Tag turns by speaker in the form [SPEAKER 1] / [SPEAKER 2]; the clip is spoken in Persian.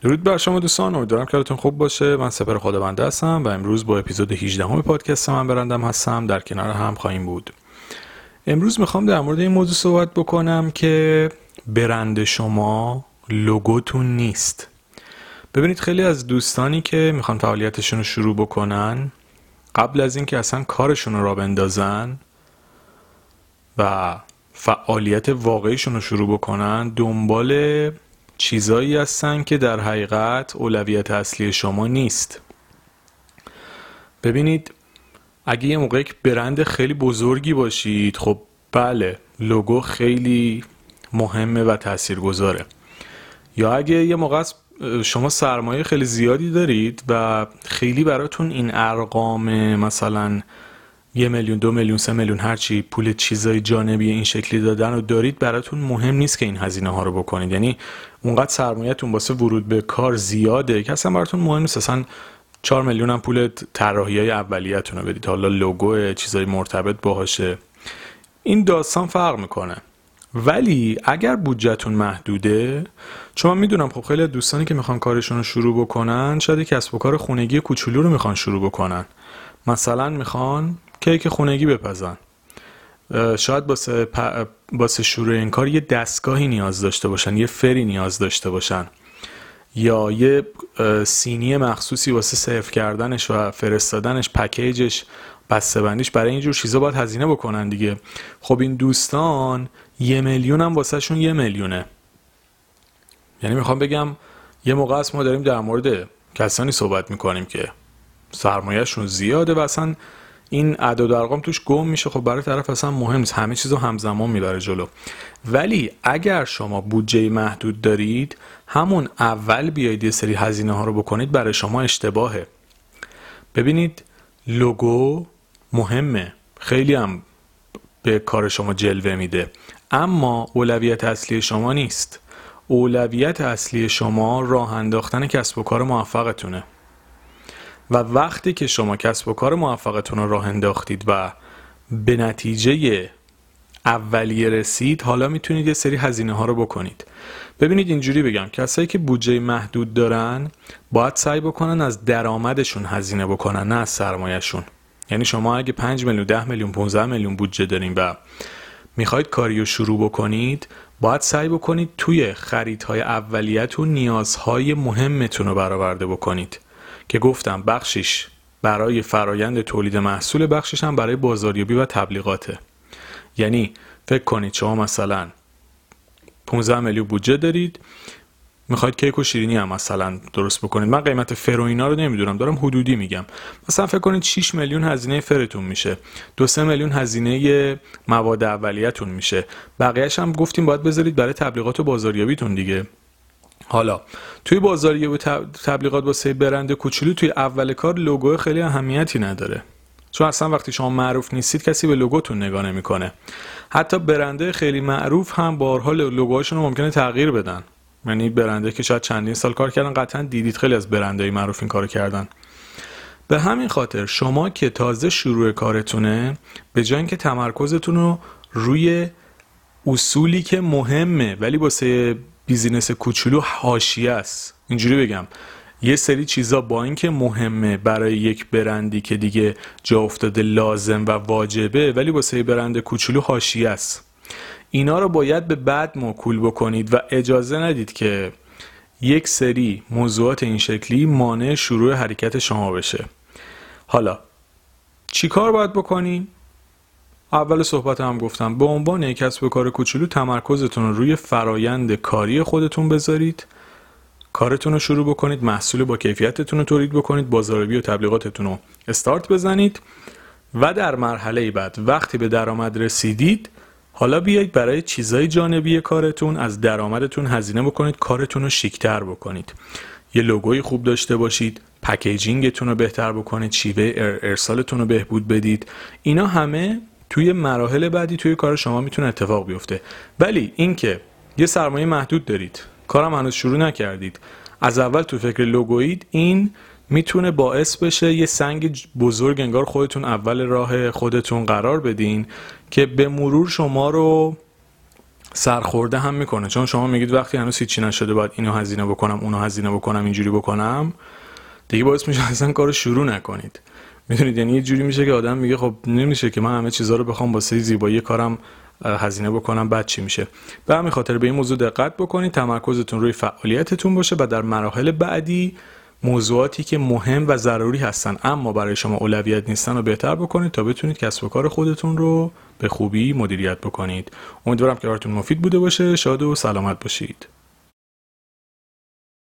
[SPEAKER 1] درود بر شما دوستان امیدوارم که حالتون خوب باشه. من سپر خداونده هستم و امروز با اپیزود 18 همه پادکست من برندم هستم. در کنار هم خواهیم بود. امروز می‌خوام در مورد این موضوع صحبت بکنم که برند شما لوگوتون نیست. ببینید خیلی از دوستانی که می‌خوان فعالیتشون رو شروع بکنن قبل از اینکه اصلا کارشون رو را بندازن و فعالیت واقعیشون رو شروع بکنن دنبال چیزایی هستن که در حقیقت اولویت اصلی شما نیست. ببینید اگه یه موقع یک برند خیلی بزرگی باشید خب بله لوگو خیلی مهمه و تاثیرگذاره. یا اگه یه موقع شما سرمایه خیلی زیادی دارید و خیلی براتون این ارقام مثلا یه میلیون دو میلیون سه میلیون هرچی پول چیزای جانبی این شکلی دادن و دارید براتون مهم نیست که این هزینه ها رو بکنید. یعنی اونقدر سرمایهتون واسه ورود به کار زیاده که اصلا براتون مهم نیست. اصلا 4 میلیون هم پول طراحی های اولیتون رو بدید. حالا لوگو چیزای مرتبط باهاشه. این داستان فرق می‌کنه. ولی اگر بودجهتون محدوده چون من می‌دونم خب خیلی دوستانی که می‌خوان کارشون رو شروع بکنن شاید کسب و کار خونگی کوچولو رو می‌خوان شروع بکنن. مثلا می‌خوان کیک خونگی بپزن. شاید باسه, باسه شروع این کار یه دستگاهی نیاز داشته باشن یه فری نیاز داشته باشن. یا یه سینی مخصوصی واسه سیف کردنش و فرستادنش پکیجش بسته بندیش برای اینجور چیزا باید هزینه بکنن دیگه. خب این دوستان یه میلیون هم واسه شون یه میلیونه. یعنی می‌خوام بگم یه موقع ما داریم در مورد کسانی صحبت می‌کنیم که سرمایهشون زیاده و اصلا این اعداد و ارقام توش گم میشه. خب برای طرف اصلا مهم نیست. همه چیزو همزمان می‌بره جلو. ولی اگر شما بودجه محدود دارید همون اول بیایید یه سری هزینه ها رو بکنید برای شما اشتباهه. ببینید لوگو مهمه. خیلی هم به کار شما جلوه میده. اما اولویت اصلی شما نیست. اولویت اصلی شما راه انداختن کسب و کار موفقتونه. و وقتی که شما کسب و کار موفقتون رو راه انداختید و به نتیجه اولیه رسید حالا می‌تونید یه سری هزینه ها رو بکنید. ببینید اینجوری بگم کسایی که بودجه محدود دارن باید سعی بکنن از درآمدشون هزینه بکنن نه از سرمایهشون. یعنی شما اگه 5 میلیون 10 میلیون 15 میلیون بودجه دارین و می‌خواید کاری رو شروع بکنید باید سعی بکنید توی خریدهای اولیتون نیازهای مهمتون رو برآورده بکنید. که گفتم بخشش برای فرایند تولید محصول بخشش هم برای بازاریابی و تبلیغاته. یعنی فکر کنید شما مثلا 15 میلیون بودجه دارید می‌خواید کیک و شیرینی هم مثلا درست بکنید. من قیمت فروینا رو نمی‌دونم دارم حدودی میگم. مثلا فکر کنید 6 میلیون هزینه فرتون میشه. دو سه میلیون هزینه مواد اولیتون میشه. بقیهش هم گفتیم باید بذارید برای تبلیغات و بازاریابیتون دیگه. حالا توی بازاریابی و تبلیغات واسه برند کوچولو توی اول کار لوگو خیلی اهمیتی نداره. چون اصلا وقتی شما معروف نیستید کسی به لوگوتون نگاه نمی‌کنه. حتی برنده خیلی معروف هم بارها لوگوهاشون رو ممکنه تغییر بدن. یعنی برنده که شاید چندین سال کار کردن قطعا دیدید خیلی از برنده معروف این کارو کردن. به همین خاطر شما که تازه شروع کارتونه به جای اینکه تمرکزتون رو روی اصولی که مهمه ولی واسه بیزینس کوچولو حاشیه است. اینجوری بگم. یه سری چیزا با اینکه مهمه برای یک برندی که دیگه جا افتاده لازم و واجبه ولی واسه برند کوچولو حاشیه است. اینا رو باید به بعد موکول بکنید و اجازه ندید که یک سری موضوعات این شکلی مانع شروع حرکت شما بشه. حالا چی کار باید بکنیم؟ اول صحبت هم گفتم. به عنوان یک کسب و کار کوچولو تمرکزتون رو روی فرایند کاری خودتون بذارید. کارتون رو شروع بکنید محصول با کیفیتتون رو تولید بکنید بازاریابی و تبلیغاتتون رو استارت بزنید و در مرحله بعد وقتی به درآمد رسیدید حالا بیایید برای چیزای جانبی کارتون از درآمدتون هزینه بکنید کارتون رو شیکتر بکنید. یه لوگوی خوب داشته باشید پکیجینگتون رو بهتر بکنید شیوه ارسالتون رو بهبود بدید. اینا همه توی مراحل بعدی توی کار شما می‌تونه اتفاق بیفته. ولی اینکه یه سرمایه محدود دارید کارم هنوز شروع نکردید از اول تو فکر لوگوید این می‌تونه باعث بشه یه سنگ بزرگ انگار خودتون اول راه خودتون قرار بدین که به مرور شما رو سرخورده هم می‌کنه. چون شما میگید وقتی هنوز هیچی نشده باید اینو هزینه بکنم اونو هزینه بکنم اینجوری بکنم. دیگه باعث میشه اصلا کار شروع نکنید. می‌دونید یعنی یه جوری میشه که آدم میگه خب نمیشه که من همه چیزها رو بخوام واسه زیبایی کارم هزینه بکنم بعد چی میشه؟ به همین خاطر به این موضوع دقت بکنید تمرکزتون روی فعالیتتون باشه و در مراحل بعدی موضوعاتی که مهم و ضروری هستن اما برای شما اولویت نیستن رو بهتر بکنید تا بتونید کسب و کار خودتون رو به خوبی مدیریت بکنید. امیدوارم که کارتون مفید بوده باشه شاد و سلامت باشید.